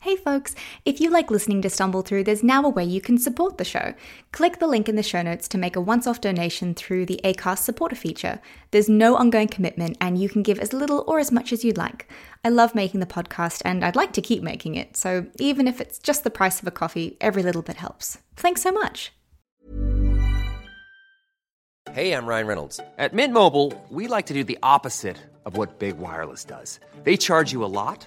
Hey folks, if you like listening to Stumble Through, there's now a way you can support the show. Click the link in the show notes to make a once off donation through the ACAST supporter feature. There's no ongoing commitment, and you can give as little or as much as you'd like. I love making the podcast, and I'd like to keep making it, so even if it's just the price of a coffee, every little bit helps. Thanks so much. Hey, I'm Ryan Reynolds. At Mint Mobile, we like to do the opposite of what Big Wireless does. They charge you a lot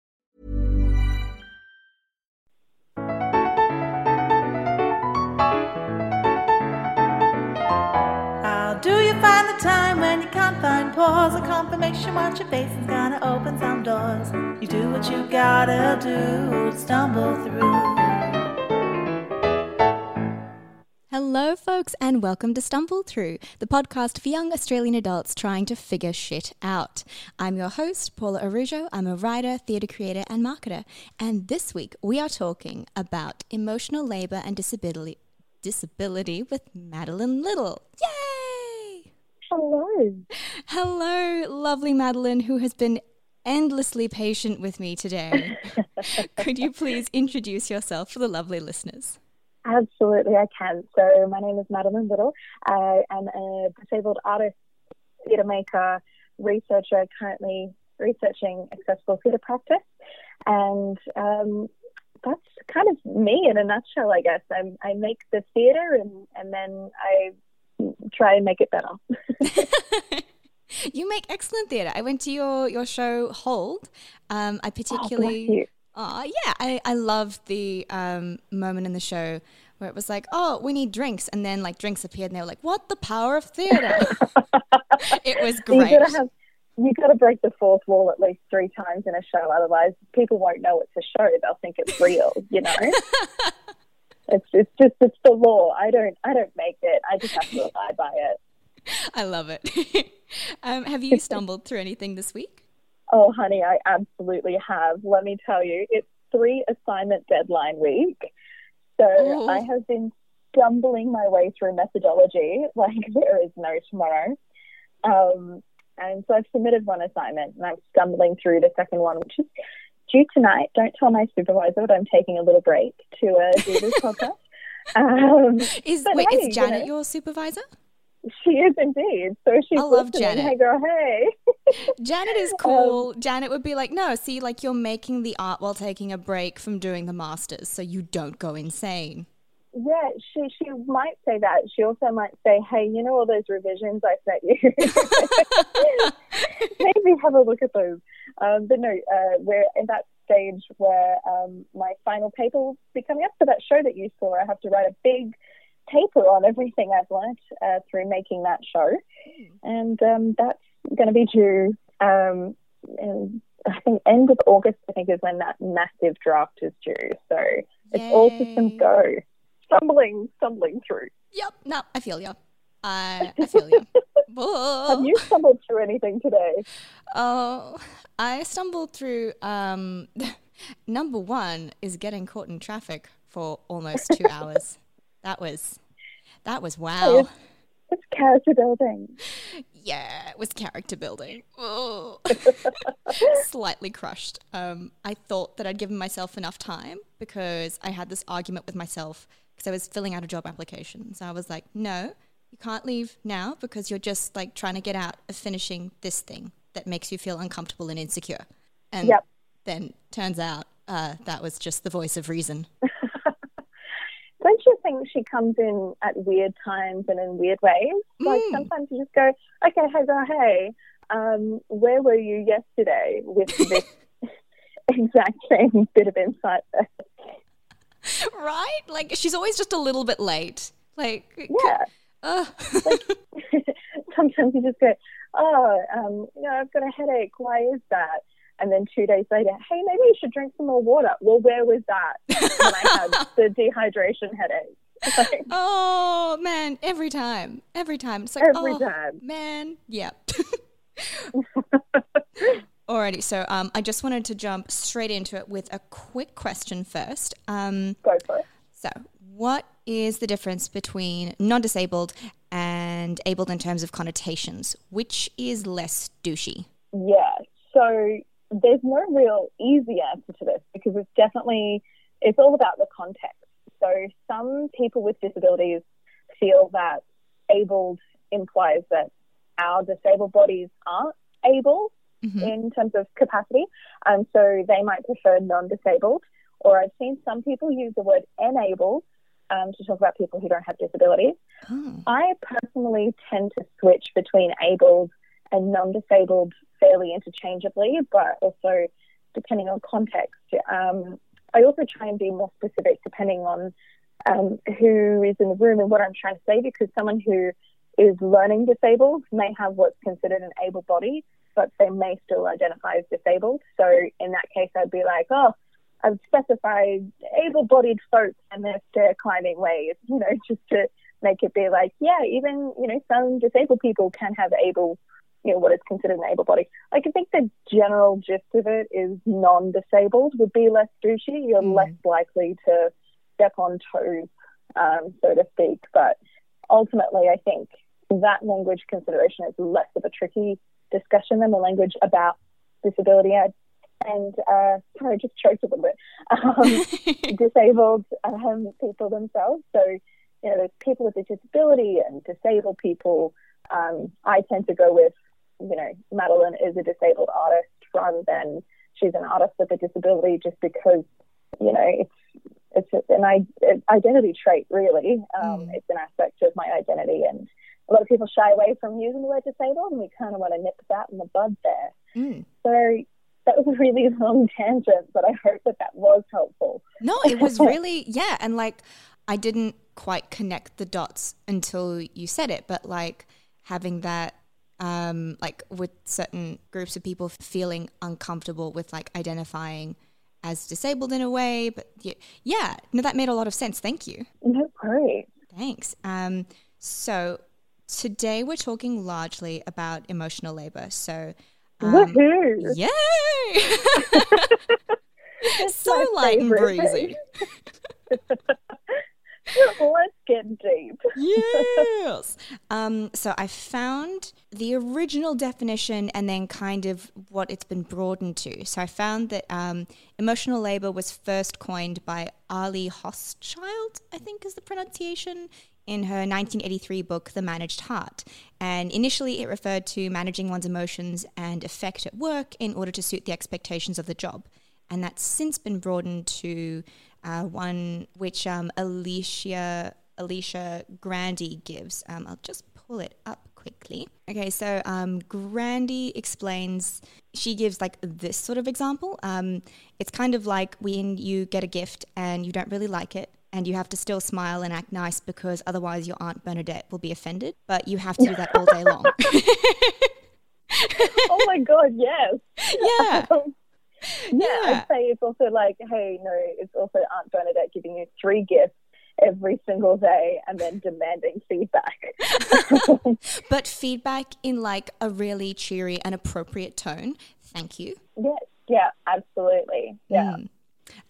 pause? A confirmation once your face is gonna open some doors. You do what you gotta do, stumble through. Hello, folks, and welcome to Stumble Through, the podcast for young Australian adults trying to figure shit out. I'm your host, Paula Araujo. I'm a writer, theatre creator, and marketer. And this week, we are talking about emotional labour and disability, disability with Madeline Little. Yay! Hello. Hello, lovely Madeline, who has been endlessly patient with me today. Could you please introduce yourself for the lovely listeners? Absolutely, I can. So, my name is Madeline Little. I am a disabled artist, theatre maker, researcher, currently researching accessible theatre practice. And um, that's kind of me in a nutshell, I guess. I, I make the theatre and, and then I try and make it better. you make excellent theatre. I went to your, your show Hold. Um, I Oh, particularly. Oh, yeah. I, I loved the um, moment in the show where it was like, oh, we need drinks. And then, like, drinks appeared and they were like, what? The power of theatre. it was You great. gotta have you gotta break the fourth wall at least three times in a show, otherwise people won't know it's a show. They'll think it's real, you know? it's it's just it's the law. I don't I don't make it. I just have to abide by it. I love it. um, have you stumbled through anything this week? Oh, honey, I absolutely have. Let me tell you, it's three assignment deadline week. So Oh. I have been stumbling my way through methodology like there is no tomorrow. Um, and so I've submitted one assignment and I'm stumbling through the second one, which is due tonight. Don't tell my supervisor that I'm taking a little break to uh, do this podcast. Um, Is wait, hey, is you Janet know. your supervisor? she is indeed. So she's I love listening. Janet. Hey, girl, hey. Janet is cool. Janet would be like, no, see, like you're making the art while taking a break from doing the masters, so you don't go insane. Yeah, she she might say that. She also might say, "Hey, you know all those revisions I sent you? Maybe have a look at those." Um, but no, uh, we're in that stage where um, my final paper will be coming up for that show that you saw. I have to write a big paper on everything I've learnt uh, through making that show, and um, that's going to be due. Um, in, I think end of August. I think is when that massive draft is due. So it's all systems Yay. go stumbling, stumbling through. Yep, no, I feel you. I, I feel you. Have you stumbled through anything today? Oh, I stumbled through. Um, number one is getting caught in traffic for almost two hours. That was, that was wow. It's character building. Yeah, it was character building. Oh. Slightly crushed. Um, I thought that I'd given myself enough time because I had this argument with myself because I was filling out a job application. So I was like, no, you can't leave now because you're just like trying to get out of finishing this thing that makes you feel uncomfortable and insecure. And Yep. then turns out uh, that was just the voice of reason. Don't you think she comes in at weird times and in weird ways? Like Mm. sometimes you just go, okay, hey, girl, hey, um, where were you yesterday with this exact same bit of insight? right? Like she's always just a little bit late. Like, Yeah. Uh, sometimes you just go, oh, um, you know, I've got a headache. Why is that? And then two days later, hey, maybe you should drink some more water. Well, where was that when I had the dehydration headache? Like, Oh man, every time, every time. It's like Every oh, time. man. Yeah. Alrighty, so um, I just wanted to jump straight into it with a quick question first. Um, go for it. so, what is the difference between non-disabled and abled in terms of connotations? Which is less douchey? Yeah. So there's no real easy answer to this because it's definitely it's all about the context. So some people with disabilities feel that abled implies that our disabled bodies aren't able mm-hmm. in terms of capacity, and so they might prefer non-disabled. Or I've seen some people use the word enabled um, to talk about people who don't have disabilities. I personally tend to switch between abled and non-disabled fairly interchangeably, but also depending on context. Um, I also try and be more specific depending on um, who is in the room and what I'm trying to say, because someone who is learning disabled may have what's considered an able body, but they may still identify as disabled. So in that case, I'd be like, oh, I've specified able-bodied folks and their stair climbing ways, you know, just to make it be like, yeah, even you know, some disabled people can have able, you know, what is considered an able body. Like I think the general gist of it is non-disabled would be less douchey. You're less likely to step on toes, um, so to speak. But ultimately, I think that language consideration is less of a tricky discussion than the language about disability. I and uh, sorry, I just choked a little bit. Um, disabled um, people themselves. So, you know, there's people with a disability and disabled people. Um, I tend to go with, you know, Madeline is a disabled artist rather than she's an artist with a disability, just because, you know, it's it's an identity trait, really. Um, It's an aspect of my identity, and a lot of people shy away from using the word disabled, and we kind of want to nip that in the bud there. Mm. So that was a really long tangent, but I hope that that was helpful. No, it was really yeah, and like I didn't quite connect the dots until you said it, but like having that um like with certain groups of people feeling uncomfortable with like identifying as disabled in a way, but yeah, yeah, no that made a lot of sense. Thank you. No worries. Thanks. Um so today we're talking largely about emotional labor. So um, Woohoo! Yay! so light and breezy. Let's get deep. yes. Um, so I found the original definition and then kind of what it's been broadened to. So I found that um, emotional labor was first coined by Arlie Hochschild, I think is the pronunciation, in her 1983 book, The Managed Heart. And initially it referred to managing one's emotions and affect at work in order to suit the expectations of the job. And that's since been broadened to uh, one which um, Alicia Alicia Grandey gives. Um, I'll just pull it up quickly. Okay, so um, Grandey explains. She gives like this sort of example. Um, it's kind of like when you get a gift and you don't really like it. And you have to still smile and act nice because otherwise your Aunt Bernadette will be offended. But you have to do that all day long. oh my god, yes. yeah. Um, yeah, Yeah. I'd say it's also like, hey, no, it's also Aunt Bernadette giving you three gifts every single day and then demanding feedback. But feedback in like a really cheery and appropriate tone. Thank you. yes, yeah, absolutely. Yeah. Mm.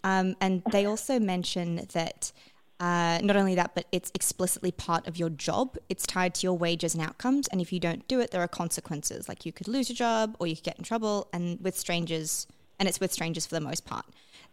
Um, and they also mention that uh, not only that, but it's explicitly part of your job. It's tied to your wages and outcomes. And if you don't do it, there are consequences. Like you could lose your job or you could get in trouble. And with strangers, and it's with strangers for the most part.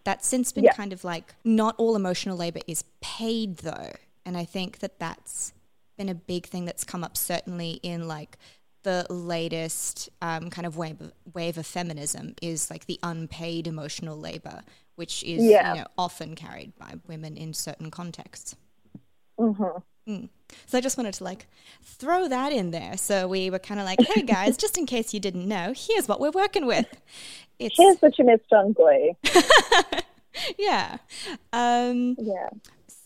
That's since been Yeah. kind of like not all emotional labor is paid though. And I think that that's been a big thing that's come up certainly in like the latest um, kind of wave of, wave of feminism is like the unpaid emotional labor, which is Yeah. you know, often carried by women in certain contexts. hmm Mm. So I just wanted to like throw that in there. So we were kind of like, hey guys, just in case you didn't know, here's what we're working with. It's Here's what you missed on Glee. yeah. Um, Yeah.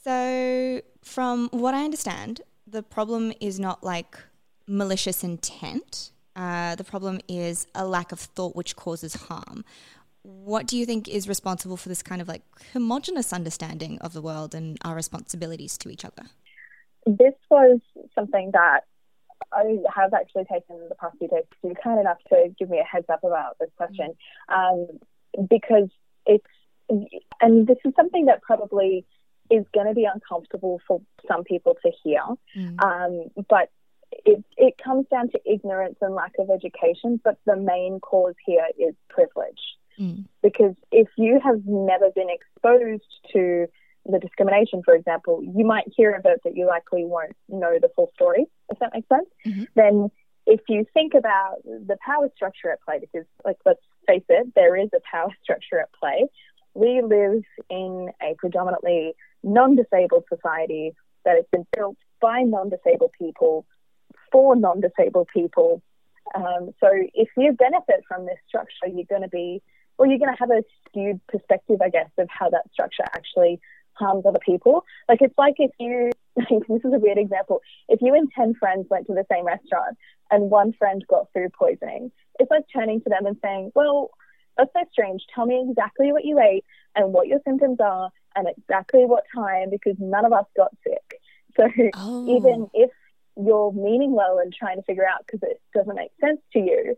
So, from what I understand, the problem is not like malicious intent. Uh, the problem is a lack of thought which causes harm. What do you think is responsible for this kind of like homogenous understanding of the world and our responsibilities to each other? This was something that I have actually taken the past few days to be kind enough to give me a heads up about this question um, because it's, and this is something that probably is going to be uncomfortable for some people to hear, Mm. um, but it, it comes down to ignorance and lack of education. But the main cause here is privilege. Mm. Because if you have never been exposed to the discrimination, for example, you might hear of it, but you likely won't know the full story, if that makes sense. Mhm. Then if you think about the power structure at play, because, like, let's face it, there is a power structure at play. We live in a predominantly non disabled society that has been built by non disabled people for non disabled people. Um, so if you benefit from this structure, you're going to be, well, you're going to have a skewed perspective, I guess, of how that structure actually harms other people. Like it's like if you, this is a weird example, if you and 10 friends went to the same restaurant and one friend got food poisoning, it's like turning to them and saying, well, that's so strange. Tell me exactly what you ate and what your symptoms are and exactly what time because none of us got sick. So Oh. even if you're meaning well and trying to figure out because it doesn't make sense to you,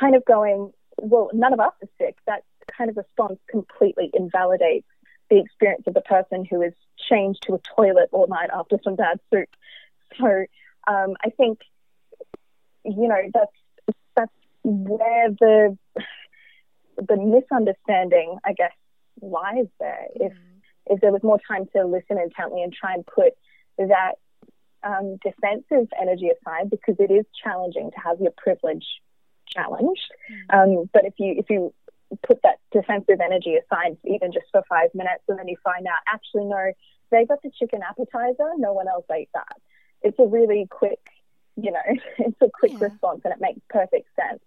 kind of going, well, none of us are sick, that kind of response completely invalidates the experience of the person who is chained to a toilet all night after some bad soup. So um, I think, you know, that's that's where the the misunderstanding, I guess, lies there. If if there was more time to listen intently and try and put that um, defensive energy aside, because it is challenging to have your privilege challenged. Um, but if you if you put that defensive energy aside, even just for five minutes, and then you find out actually no, they got the chicken appetizer, no one else ate that. It's a really quick, you know, it's a quick Yeah. response, and it makes perfect sense.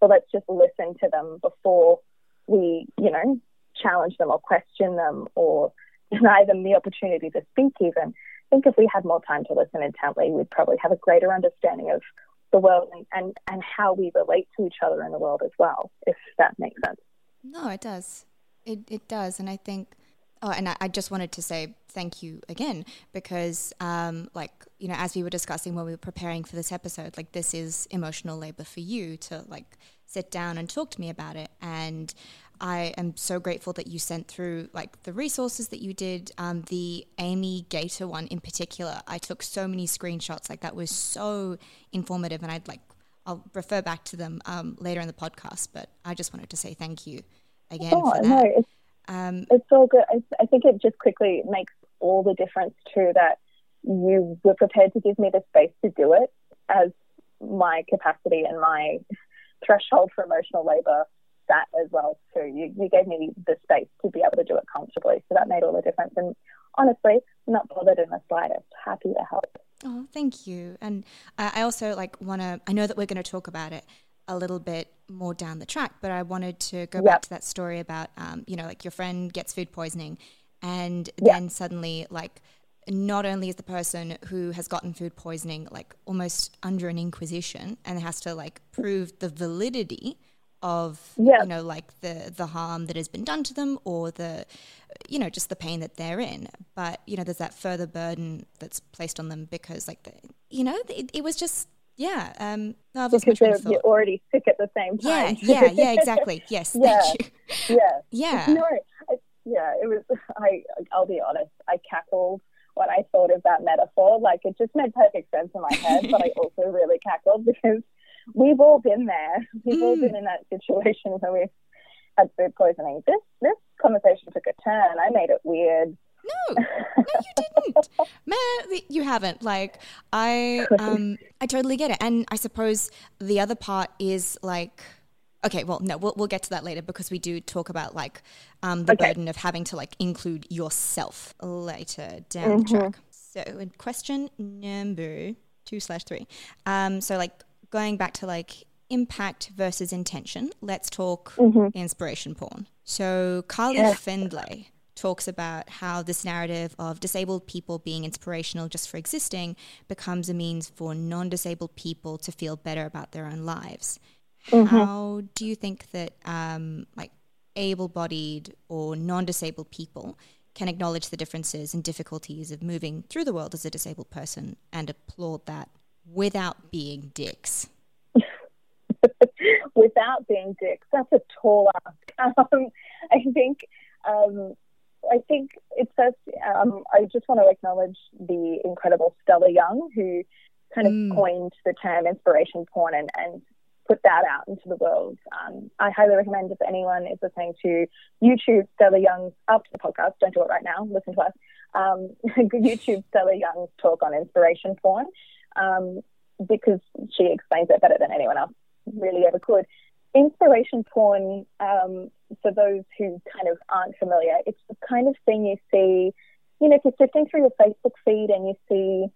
So let's just listen to them before we, you know, challenge them or question them or deny them the opportunity to speak even. I think if we had more time to listen intently, we'd probably have a greater understanding of the world and, and, and how we relate to each other in the world as well, if that makes sense. No, it does. It it does, and I think. Oh, and I, I just wanted to say thank you again because, um, like you know, as we were discussing when we were preparing for this episode, like this is emotional labor for you to like sit down and talk to me about it, and I am so grateful that you sent through like the resources that you did. Um, the Amy Gator one in particular, I took so many screenshots. Like that was so informative, and I'd like I'll refer back to them um, later in the podcast. But I just wanted to say thank you again Oh, for no, it's, Um, it's all good. I, I think it just quickly makes all the difference too that you were prepared to give me the space to do it as my capacity and my threshold for emotional labor that as well too. You, you gave me the space to be able to do it comfortably. So that made all the difference. And honestly, not bothered in the slightest. Happy to help. Oh, thank you. And I also like want to. I know that we're going to talk about it a little bit more down the track, but I wanted to go back to that story about, um, you know, like your friend gets food poisoning, and Yeah. then suddenly, like, not only is the person who has gotten food poisoning like almost under an inquisition and has to like prove the validity of Yeah. you know like the the harm that has been done to them or the you know just the pain that they're in but you know there's that further burden that's placed on them because like the, you know it, it was just yeah um no, Because train you're, already sick at the same yeah time. yeah yeah exactly yes Yeah. thank you yeah. yeah No, I, yeah, it was. I I'll be honest. I cackled when I thought of that metaphor. Like it just made perfect sense in my head, but I also really cackled because we've all been there. We've all been in that situation where we've had food poisoning. This this conversation took a turn. I made it weird. No, no, you didn't, man. You haven't. Like, I, um, I totally get it, and I suppose the other part is like, okay, well, no, we'll we'll get to that later because we do talk about like, um, the Okay. burden of having to like include yourself later down the track. So, in question number two slash three, um, so like going back to like impact versus intention. Let's talk inspiration porn. So, Carly Findlay talks about how this narrative of disabled people being inspirational just for existing becomes a means for non disabled people to feel better about their own lives. How do you think that, um, like, able bodied or non disabled people can acknowledge the differences and difficulties of moving through the world as a disabled person and applaud that without being dicks. without being dicks, that's a tall ask. Um, I think. Um, I think it's first. Um, I just want to acknowledge the incredible Stella Young, who kind of Mm. coined the term inspiration porn and, and put that out into the world. Um, I highly recommend if anyone is listening to YouTube Stella Young's after the podcast, don't do it right now, listen to us. Um, YouTube Stella Young's talk on inspiration porn um, because she explains it better than anyone else really ever could. Inspiration porn, um, for those who kind of aren't familiar, it's the kind of thing you see, you know, if you're sifting through your Facebook feed and you see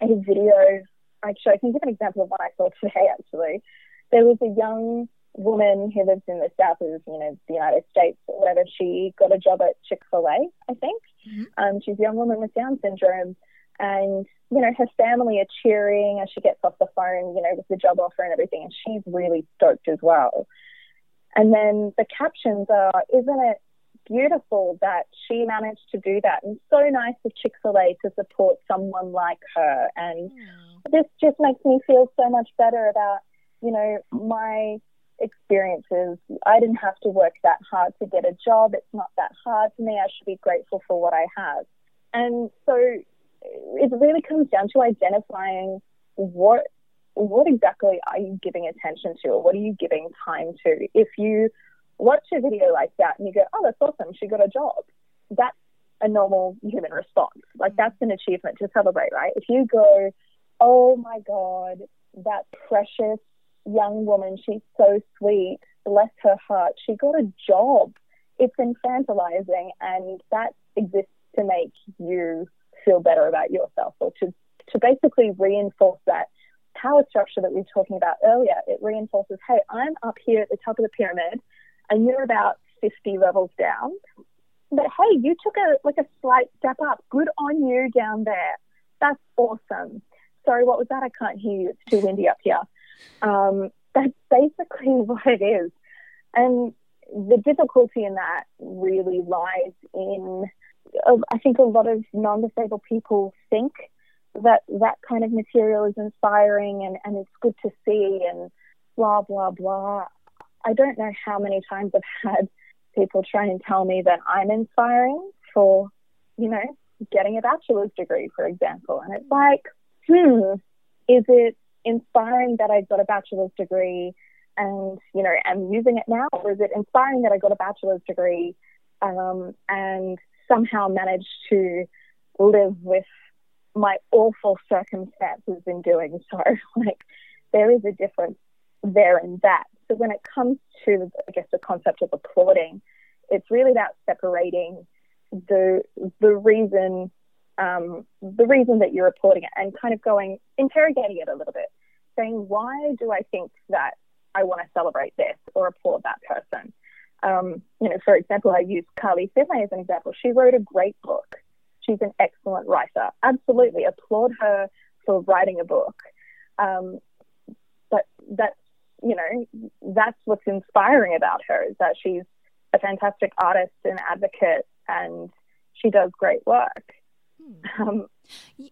a video, actually, I can give an example of what I saw today, actually. There was a young woman who lives in the south of, you know, the United States or whatever. She got a job at Chick-fil-A, I think. Um, she's a young woman with Down syndrome. And, you know, her family are cheering as she gets off the phone, you know, with the job offer and everything. And she's really stoked as well. And then the captions are, isn't it beautiful that she managed to do that? And so nice of Chick fil A to support someone like her. And this just makes me feel so much better about, you know, my experiences. I didn't have to work that hard to get a job. It's not that hard for me. I should be grateful for what I have. And so it really comes down to identifying what what exactly are you giving attention to or what are you giving time to? If you watch a video like that and you go, Oh, that's awesome, she got a job, that's a normal human response. Like mm. that's an achievement to celebrate, right? If you go, Oh my God, that precious young woman, she's so sweet, bless her heart, she got a job. It's infantilizing and that exists to make you feel better about yourself or to, to basically reinforce that power structure that we were talking about earlier. It reinforces, hey, I'm up here at the top of the pyramid and you're about 50 levels down. But hey, you took a like a slight step up. Good on you down there. That's awesome. Sorry, what was that? I can't hear you. It's too windy up here. Um, that's basically what it is. And the difficulty in that really lies in, I think a lot of non disabled people think that that kind of material is inspiring and, and it's good to see and blah, blah, blah. I don't know how many times I've had people try and tell me that I'm inspiring for, you know, getting a bachelor's degree, for example. And it's like, hmm, is it inspiring that I got a bachelor's degree and, you know, am using it now? Or is it inspiring that I got a bachelor's degree um, and somehow managed to live with my awful circumstances in doing so? Like, there is a difference there in that. So when it comes to, I guess, the concept of applauding, it's really about separating the the reason um, the reason that you're applauding it and kind of going interrogating it a little bit, saying why do I think that I want to celebrate this or applaud that person. Um, you know, for example, I use Carly Findlay as an example. She wrote a great book. She's an excellent writer. Absolutely applaud her for writing a book. Um, but that's you know that's what's inspiring about her is that she's a fantastic artist and advocate and she does great work. Um,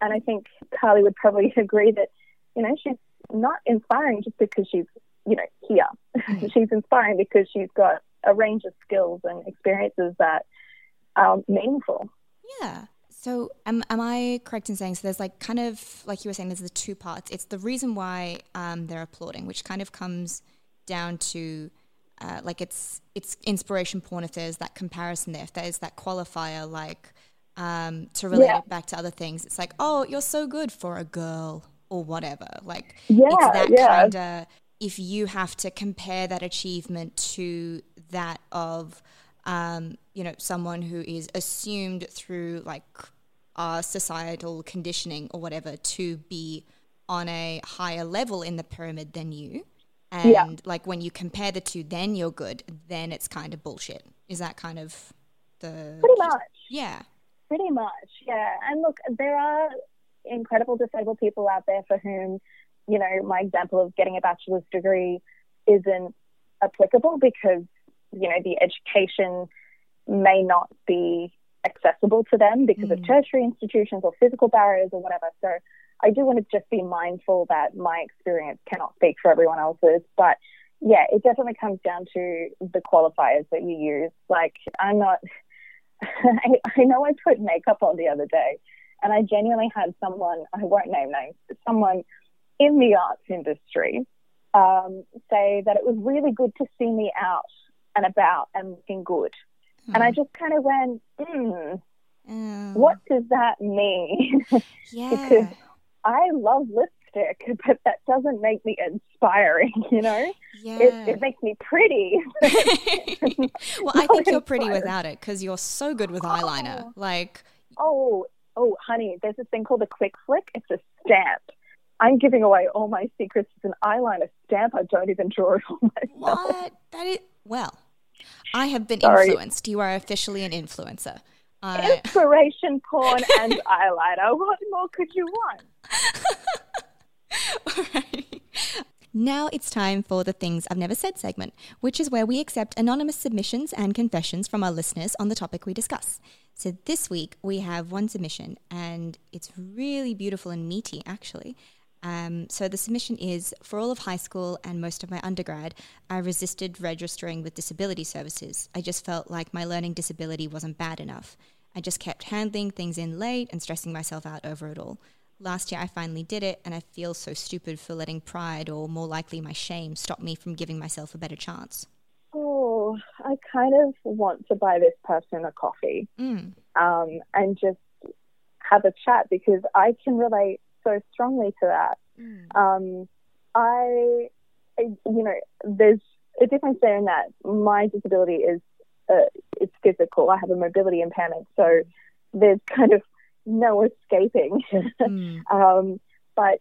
and I think Carly would probably agree that you know she's not inspiring just because she's you know here. she's inspiring because she's got a range of skills and experiences that are meaningful. Yeah. So am, am I correct in saying so there's like kind of like you were saying there's the two parts. It's the reason why um, they're applauding, which kind of comes down to uh, like it's it's inspiration porn if there's that comparison there, if there's that qualifier like um, to relate Yeah. it back to other things. It's like, oh, you're so good for a girl or whatever. Like Yeah, it's that yeah. kind of if you have to compare that achievement to that of um, you know someone who is assumed through like uh, societal conditioning or whatever to be on a higher level in the pyramid than you and Yeah. like when you compare the two then you're good then it's kind of bullshit is that kind of the Pretty much. yeah Pretty much, yeah. And look, there are incredible disabled people out there for whom, you know, my example of getting a bachelor's degree isn't applicable because you know, the education may not be accessible to them because of tertiary institutions or physical barriers or whatever. So I do want to just be mindful that my experience cannot speak for everyone else's. But yeah, it definitely comes down to the qualifiers that you use. Like, I'm not, I, I know I put makeup on the other day, and I genuinely had someone, I won't name names, but someone in the arts industry um, say that it was really good to see me out and about and looking good. And I just kind of went, hmm, Mm. what does that mean? Yeah. because I love lipstick, but that doesn't make me inspiring, you know? yeah. It, it makes me pretty. well, I think you're pretty without it because you're so good with eyeliner. Like, oh, oh, honey, there's this thing called a quick flick. It's a stamp. I'm giving away all my secrets. It's an eyeliner stamp. I don't even draw it on myself. what? That is, well, I have been Sorry. influenced. You are officially an influencer. I, Inspiration porn and eyeliner. What more could you want? Now it's time for the Things I've Never Said segment, which is where we accept anonymous submissions and confessions from our listeners on the topic we discuss. So this week we have one submission, and it's really beautiful and meaty, actually. Um, so the submission is For all of high school and most of my undergrad, I resisted registering with disability services. I just felt like my learning disability wasn't bad enough. I just kept handling things in late and stressing myself out over it all. Last year, I finally did it, and I feel so stupid for letting pride, or more likely my shame, stop me from giving myself a better chance. Oh, I kind of want to buy this person a coffee Mm. um, and just have a chat because I can relate so strongly to that. Um, I, I, you know, there's a difference there in that my disability is uh, it's physical. I have a mobility impairment, so there's kind of no escaping. Mm. um, but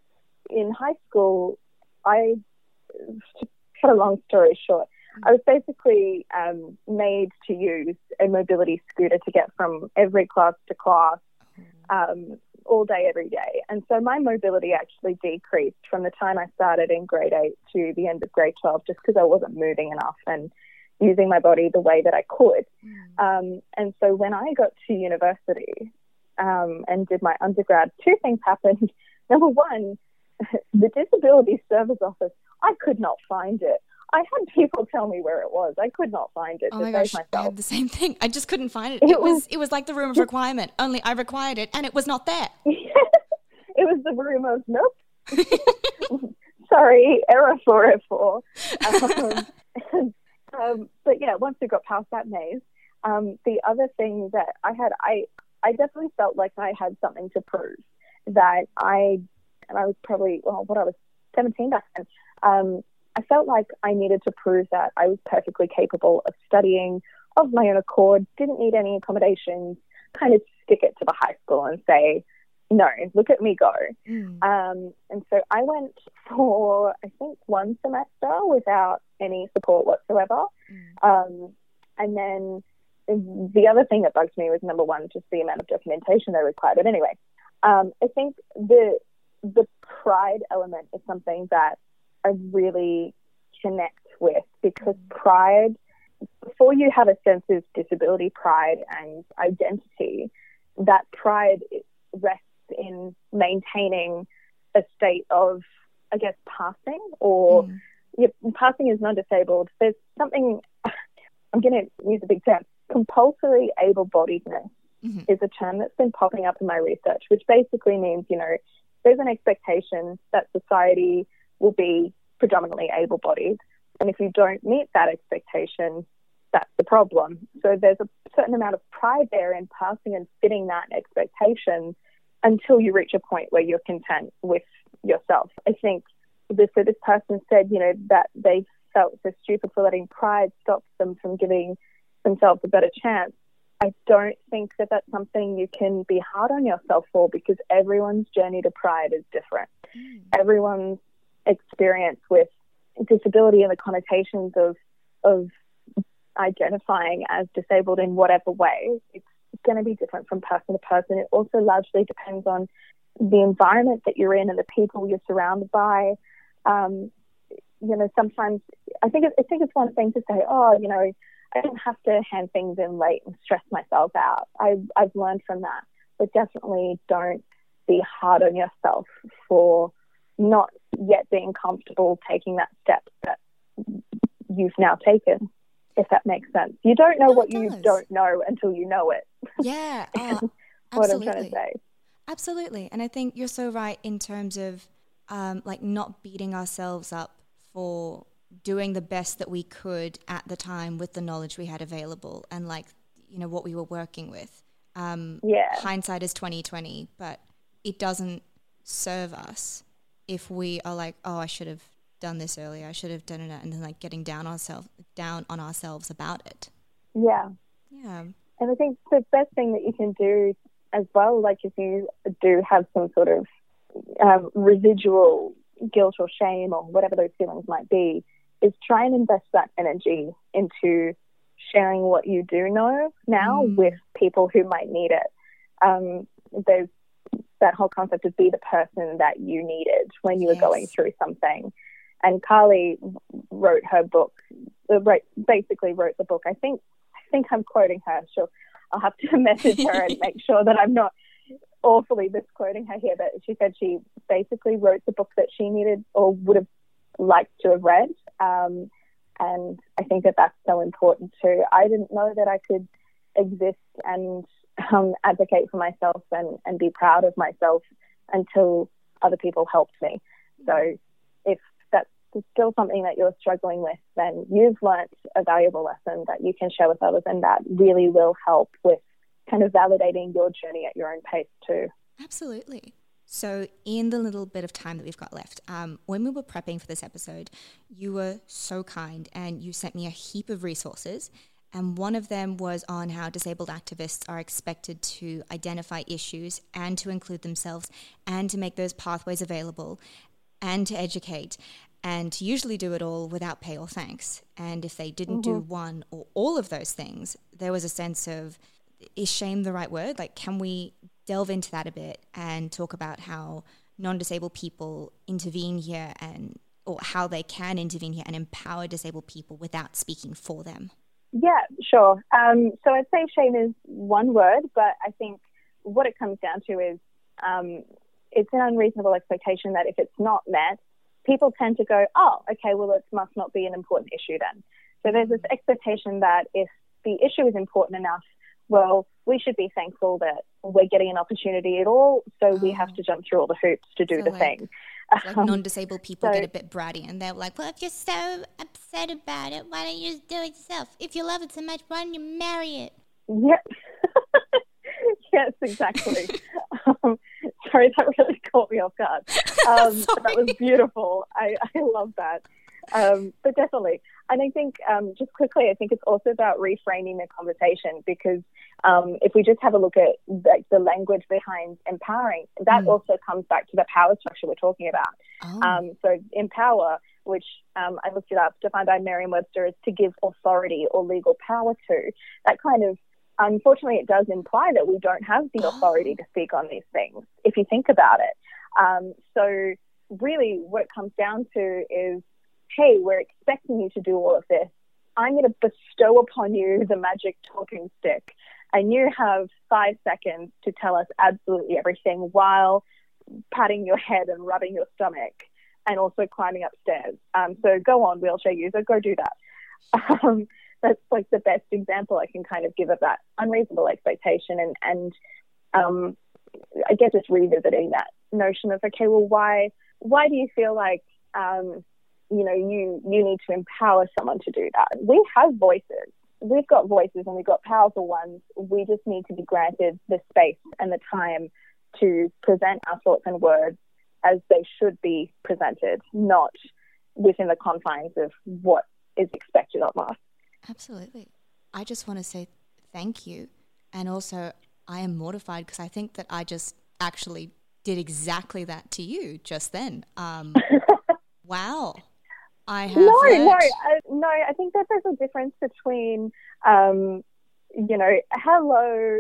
in high school, I, to cut a long story short, I was basically um, made to use a mobility scooter to get from every class to class um, all day, every day. And so my mobility actually decreased from the time I started in grade eight to the end of grade 12 just because I wasn't moving enough and using my body the way that I could. Um, and so when I got to university um, and did my undergrad, two things happened. Number one, the Disability Service Office, I could not find it. I had people tell me where it was. I could not find it Oh my gosh, I had the same thing. I just couldn't find it. It It was was- it was like the room of requirement. Only I required it, and it was not there. it was the room of nope. Sorry, error 404. Um, um, but yeah, once we got past that maze, um, the other thing that I had, I, I definitely felt like I had something to prove that I, and I was probably, well, what I was 17 back then, um, I felt like I needed to prove that I was perfectly capable of studying of my own accord, didn't need any accommodations, kind of stick it to the high school and say, no, look at me go. Mm. Um, and so I went for, I think, one semester without any support whatsoever. Um, and then the other thing that bugged me was number one, just the amount of documentation they required. But anyway, um, I think the the pride element is something that I really connect with because pride, before you have a sense of disability pride and identity, that pride rests in maintaining a state of, I guess, passing or Mm. yeah, passing is non-disabled. There's something, I'm going to use a big term, compulsory able-bodiedness Mhm. is a term that's been popping up in my research, which basically means, you know, there's an expectation that society will be predominantly able-bodied. And if you don't meet that expectation, that's the problem. So there's a certain amount of pride there in passing and fitting that expectation until you reach a point where you're content with yourself. I think this, so this person said, you know, that they felt so stupid for letting pride stop them from giving themselves a better chance. I don't think that that's something you can be hard on yourself for because everyone's journey to pride is different. Mm. Everyone's experience with disability and the connotations of of identifying as disabled in whatever way, it's going to be different from person to person. It also largely depends on the environment that you're in and the people you're surrounded by. Um, you know, sometimes I think it, I think it's one thing to say, oh, you know, I don't have to hand things in late and stress myself out. I, I've learned from that, but definitely don't be hard on yourself for not yet being comfortable taking that step that you've now taken, if that makes sense. You don't know No, what you don't know until you know it. Yeah. oh, what I'm absolutely. trying to say. Absolutely. And I think you're so right in terms of um, like not beating ourselves up for doing the best that we could at the time with the knowledge we had available and like, you know, what we were working with. Um, Yeah. Hindsight is 2020, but it doesn't serve us if we are like, oh, I should have done this earlier. I should have done it. And then like getting down ourselves, down on ourselves about it. Yeah. Yeah. And I think the best thing that you can do as well, like if you do have some sort of um, residual guilt or shame or whatever those feelings might be, is try and invest that energy into sharing what you do know now Mm. with people who might need it. Um, there's that whole concept of be the person that you needed when you were going through something. And Carly wrote her book, uh, wrote, basically wrote the book. I think I think I'm quoting her. She'll, I'll have to message her and make sure that I'm not awfully misquoting her here. But she said she basically wrote the book that she needed or would have liked to have read. Um, and I think that that's so important too. I didn't know that I could exist and um, advocate for myself and, and be proud of myself until other people helped me. So if that's still something that you're struggling with, then you've learnt a valuable lesson that you can share with others, and that really will help with kind of validating your journey at your own pace too. Absolutely. So, in the little bit of time that we've got left, um, when we were prepping for this episode, you were so kind and you sent me a heap of resources. And one of them was on how disabled activists are expected to identify issues and to include themselves and to make those pathways available and to educate and to usually do it all without pay or thanks. And if they didn't do mm-hmm. one or all of those things, there was a sense of is shame the right word? Like, can we delve into that a bit and talk about how non disabled people intervene here and or how they can intervene here and empower disabled people without speaking for them? Yeah, sure. Um, so I'd say shame is one word, but I think what it comes down to is um, it's an unreasonable expectation that if it's not met, people tend to go, oh, okay, well, it must not be an important issue then. So there's this expectation that if the issue is important enough, well, we should be thankful that we're getting an opportunity at all, so we have to jump through all the hoops to do So, the like- thing. Like Um, non disabled people so- get a bit bratty and they're like, well, if you're so upset about it, why don't you just do it yourself? If you love it so much, why don't you marry it? Yep. yes, exactly. um, sorry, that really caught me off guard. Um, that was beautiful. I, I love that. Um, but definitely. And I think, um, just quickly, I think it's also about reframing the conversation because um, if we just have a look at like, the language behind empowering, that Mm. also comes back to the power structure we're talking about. Oh, Um, so empower, which um, I looked it up, defined by Merriam-Webster, is to give authority or legal power to. That kind of, unfortunately, it does imply that we don't have the authority to speak on these things, if you think about it. Um, so really, what it comes down to is, hey, we're expecting you to do all of this. I'm going to bestow upon you the magic talking stick, and you have five seconds to tell us absolutely everything while patting your head and rubbing your stomach and also climbing upstairs. Um, so go on, wheelchair user, go do that. Um, that's like the best example I can kind of give of that unreasonable expectation and, and um, I guess just revisiting that notion of, okay, well, why, why do you feel like, um, you know, you, you need to empower someone to do that? We have voices. We've got voices and we've got powerful ones. We just need to be granted the space and the time to present our thoughts and words as they should be presented, not within the confines of what is expected of us. absolutely. I just want to say thank you. And also, I am mortified because I think that I just actually did exactly that to you just then. Um, wow. I have. No, no, I, no. I think that there's a difference between, um, you know, hello,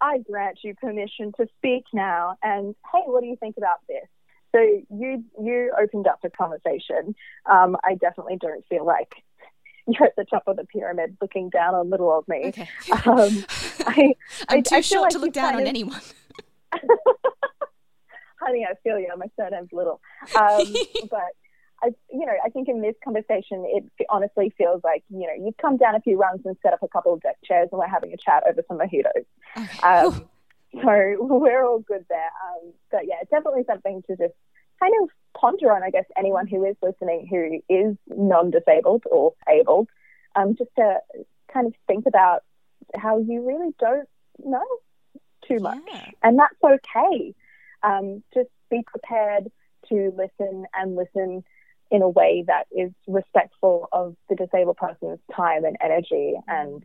I grant you permission to speak now, and hey, what do you think about this? So you you opened up a conversation. Um, I definitely don't feel like you're at the top of the pyramid looking down on little old me. Okay. Um, I, I'm I- too I short like to look down kind on anyone. honey, I feel you. My surname's little. Um, but I, you know, I think in this conversation, it honestly feels like you know you've come down a few rungs and set up a couple of deck chairs, and we're having a chat over some mojitos. Okay. Um, so we're all good there. Um, but yeah, definitely something to just kind of ponder on. I guess anyone who is listening who is non-disabled or able, um, just to kind of think about how you really don't know too much, Yeah. and that's okay. Um, just be prepared to listen and listen in a way that is respectful of the disabled person's time and energy and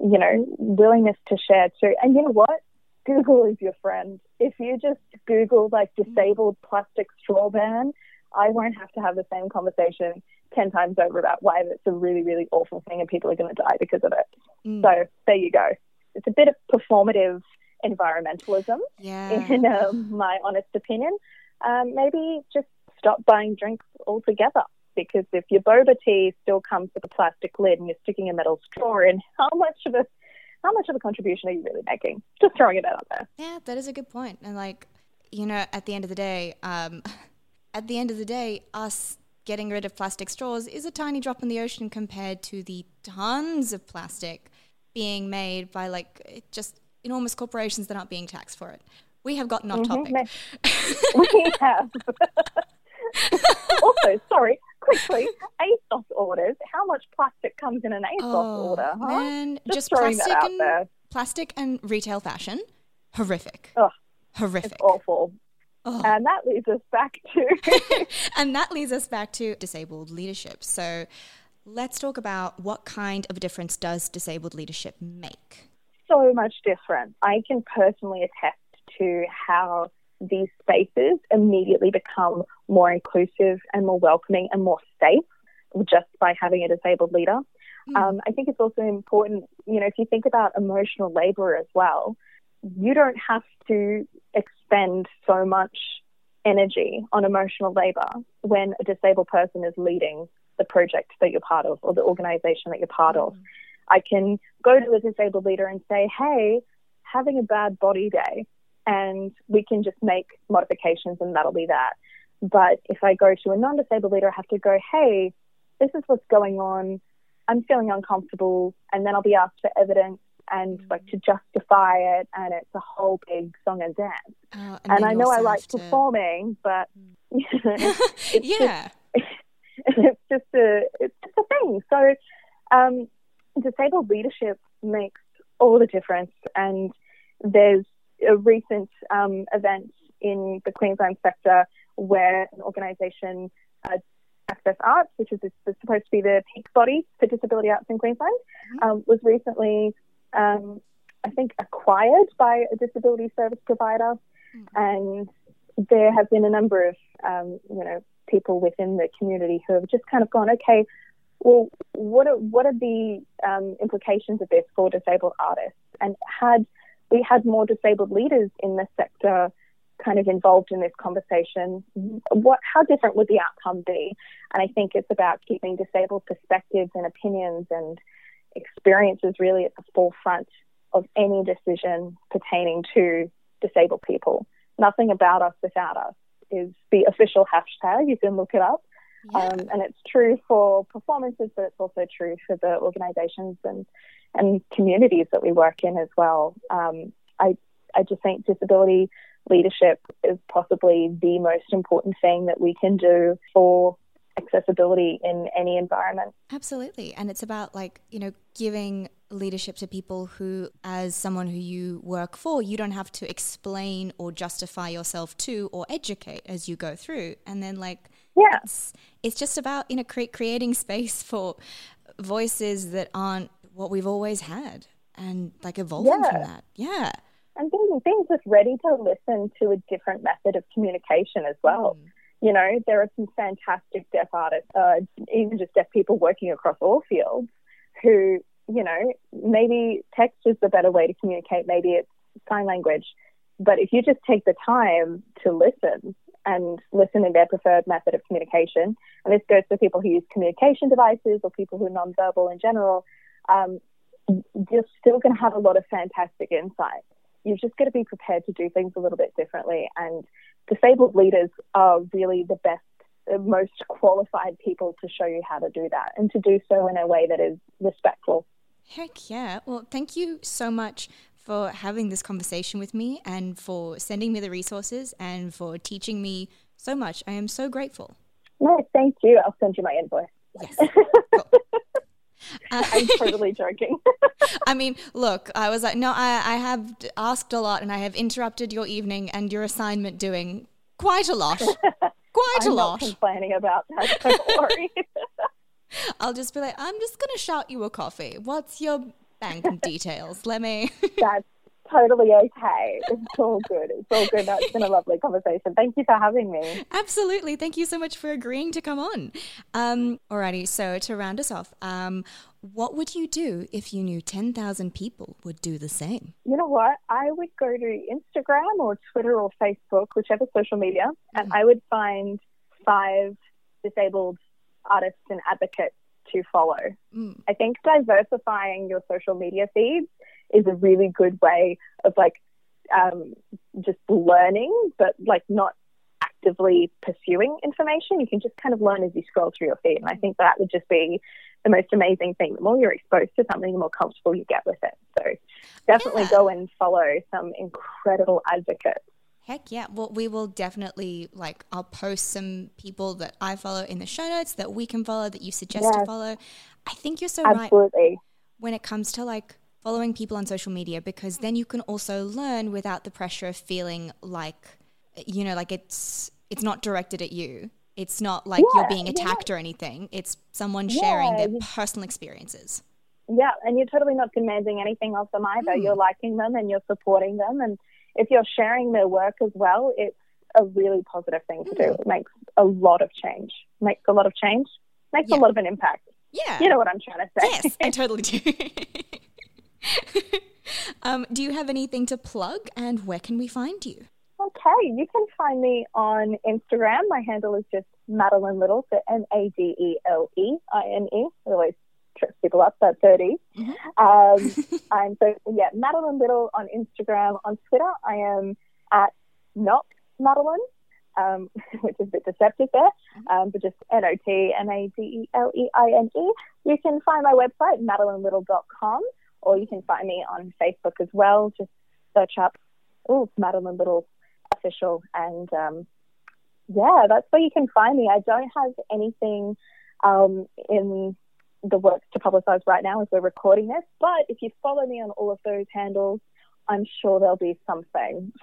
you know willingness to share too and you know what google is your friend if you just google like disabled plastic straw ban i won't have to have the same conversation 10 times over about why that's a really really awful thing and people are going to die because of it Mm. so there you go it's a bit of performative environmentalism yeah. in um, my honest opinion. Um, maybe just stop buying drinks altogether because if your boba tea still comes with a plastic lid and you're sticking a metal straw in, how much of a how much of a contribution are you really making? Just throwing it out there. Yeah, that is a good point. And like, you know, at the end of the day, um, at the end of the day, us getting rid of plastic straws is a tiny drop in the ocean compared to the tons of plastic being made by like just enormous corporations that aren't being taxed for it. We have gotten off topic. we have. also, sorry, quickly, ASOS orders. How much plastic comes in an ASOS Oh, order? Huh? man, just, throwing that plastic out and there. plastic and retail fashion, horrific, Ugh, horrific. It's awful. Oh. And that leads us back to and that leads us back to disabled leadership. So let's talk about what kind of a difference does disabled leadership make? so much difference. I can personally attest to how these spaces immediately become more inclusive and more welcoming and more safe just by having a disabled leader. Um, I think it's also important, you know, if you think about emotional labor as well, you don't have to expend so much energy on emotional labor when a disabled person is leading the project that you're part of or the organization that you're part of. I can go to a disabled leader and say, hey, having a bad body day, and we can just make modifications and that'll be that. But if I go to a non disabled leader, I have to go, hey, this is what's going on. I'm feeling uncomfortable. And then I'll be asked for evidence and like to justify it. And it's a whole big song and dance. Oh, And, then I know I like to- performing, but it's just- yeah. it's just a it's just a thing. So, um, disabled leadership makes all the difference. And there's a recent um, event in the Queensland sector where an organisation, uh, Access Arts, which is is supposed to be the peak body for disability arts in Queensland, um, was recently, um, I think, acquired by a disability service provider, and there have been a number of, um, you know, people within the community who have just kind of gone, okay, well, what are what are the um, implications of this for disabled artists? And had we had more disabled leaders in the sector kind of involved in this conversation, what how different would the outcome be? And I think it's about keeping disabled perspectives and opinions and experiences really at the forefront of any decision pertaining to disabled people. Nothing about us without us is the official hashtag. You can look it up. Um, and it's true for performances, but it's also true for the organisations and, and communities that we work in as well. Um, I, I just think disability leadership is possibly the most important thing that we can do for accessibility in any environment. Absolutely. And it's about like, you know, giving leadership to people who, as someone who you work for, you don't have to explain or justify yourself to or educate as you go through. And then like, Yeah. it's, it's just about, you know, cre- creating space for voices that aren't what we've always had and like evolving from that. Yeah. and being, being just ready to listen to a different method of communication as well. You know, there are some fantastic deaf artists, uh, even just deaf people working across all fields who, you know, maybe text is the better way to communicate, maybe it's sign language. But if you just take the time to listen and listen in their preferred method of communication. And this goes for people who use communication devices or people who are nonverbal in general. Um, you're still going to have a lot of fantastic insight. You've just got to be prepared to do things a little bit differently. And disabled leaders are really the best, most qualified people to show you how to do that and to do so in a way that is respectful. Heck yeah. Well, thank you so much for having this conversation with me and for sending me the resources and for teaching me so much. I am so grateful. No, thank you. I'll send you my invoice. Yes. I'm totally joking. I mean, look, I was like, no, I, I have asked a lot and I have interrupted your evening and your assignment doing quite a lot. Quite I'm a not lot. complaining about that. Don't worry. I'll just be like, I'm just going to shout you a coffee. What's your bank details? Let me. That's totally okay. It's all good. It's all good. That's been a lovely conversation. Thank you for having me. Absolutely. Thank you so much for agreeing to come on. Um, alrighty, so to round us off, um, what would you do if you knew 10,000 people would do the same? You know what? I would go to Instagram or Twitter or Facebook, whichever social media, and I would find five disabled artists and advocates to follow. Mm. I think diversifying your social media feeds is a really good way of like um, just learning, but like not actively pursuing information. You can just kind of learn as you scroll through your feed. And I think that would just be the most amazing thing. The more you're exposed to something, the more comfortable you get with it. So definitely Yeah. go and follow some incredible advocates. Heck yeah. Well, we will definitely, like, I'll post some people that I follow in the show notes that we can follow, that you suggest to follow. I think you're so right when it comes to like following people on social media because then you can also learn without the pressure of feeling like you know like it's it's not directed at you it's not like you're Yeah, being yeah. attacked or anything it's someone sharing their personal experiences Yeah, and you're totally not demanding anything of them either. Hmm. You're liking them and you're supporting them. And if you're sharing their work as well, it's a really positive thing to Hmm. do. It makes a lot of change. Makes a lot of change. Makes Yeah. a lot of an impact. yeah You know what I'm trying to say. yes i totally do um, do you have anything to plug and where can we find you Okay, you can find me on Instagram. My handle is just Madeleine Little, so M A D E L E I N E. It always trips people up, that 30. Um, I'm so, yeah, Madeleine Little on Instagram. On Twitter, I am at not Madeleine, um, which is a bit deceptive there, um, but just N O T M A D E L E I N E. You can find my website, madeleinelittle.com, or you can find me on Facebook as well. Just search up, oh, Madeleine Little official. And um, yeah, that's where you can find me. I don't have anything um, in the works to publicize right now as we're recording this, but if you follow me on all of those handles, I'm sure there'll be something.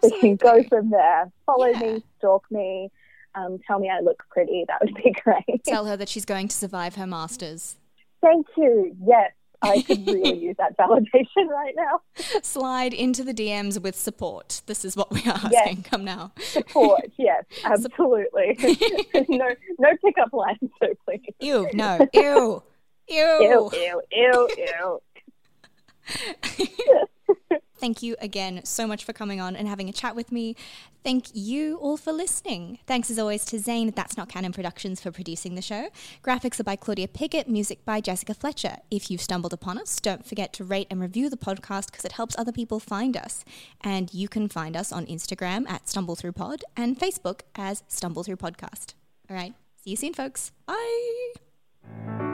So we can go from there. Follow Yeah. me, stalk me, um, tell me I look pretty. That would be great. tell her that she's going to survive her masters Thank you. Yes, I could really use that validation right now. slide into the dms with support this is what we are asking Yes. come now Support. Yes, absolutely. no, no pickup lines, so please. Ew, no. Ew. Ew. Ew, ew, ew, ew. Thank you again so much for coming on and having a chat with me. Thank you all for listening. Thanks as always to Zane That's Not Canon Productions for producing the show. Graphics are by Claudia Pickett, music by Jessica Fletcher. If you've stumbled upon us, don't forget to rate and review the podcast because it helps other people find us. And you can find us on Instagram at StumbleThroughPod and Facebook as Stumble Through Podcast. All right. See you soon, folks. Bye.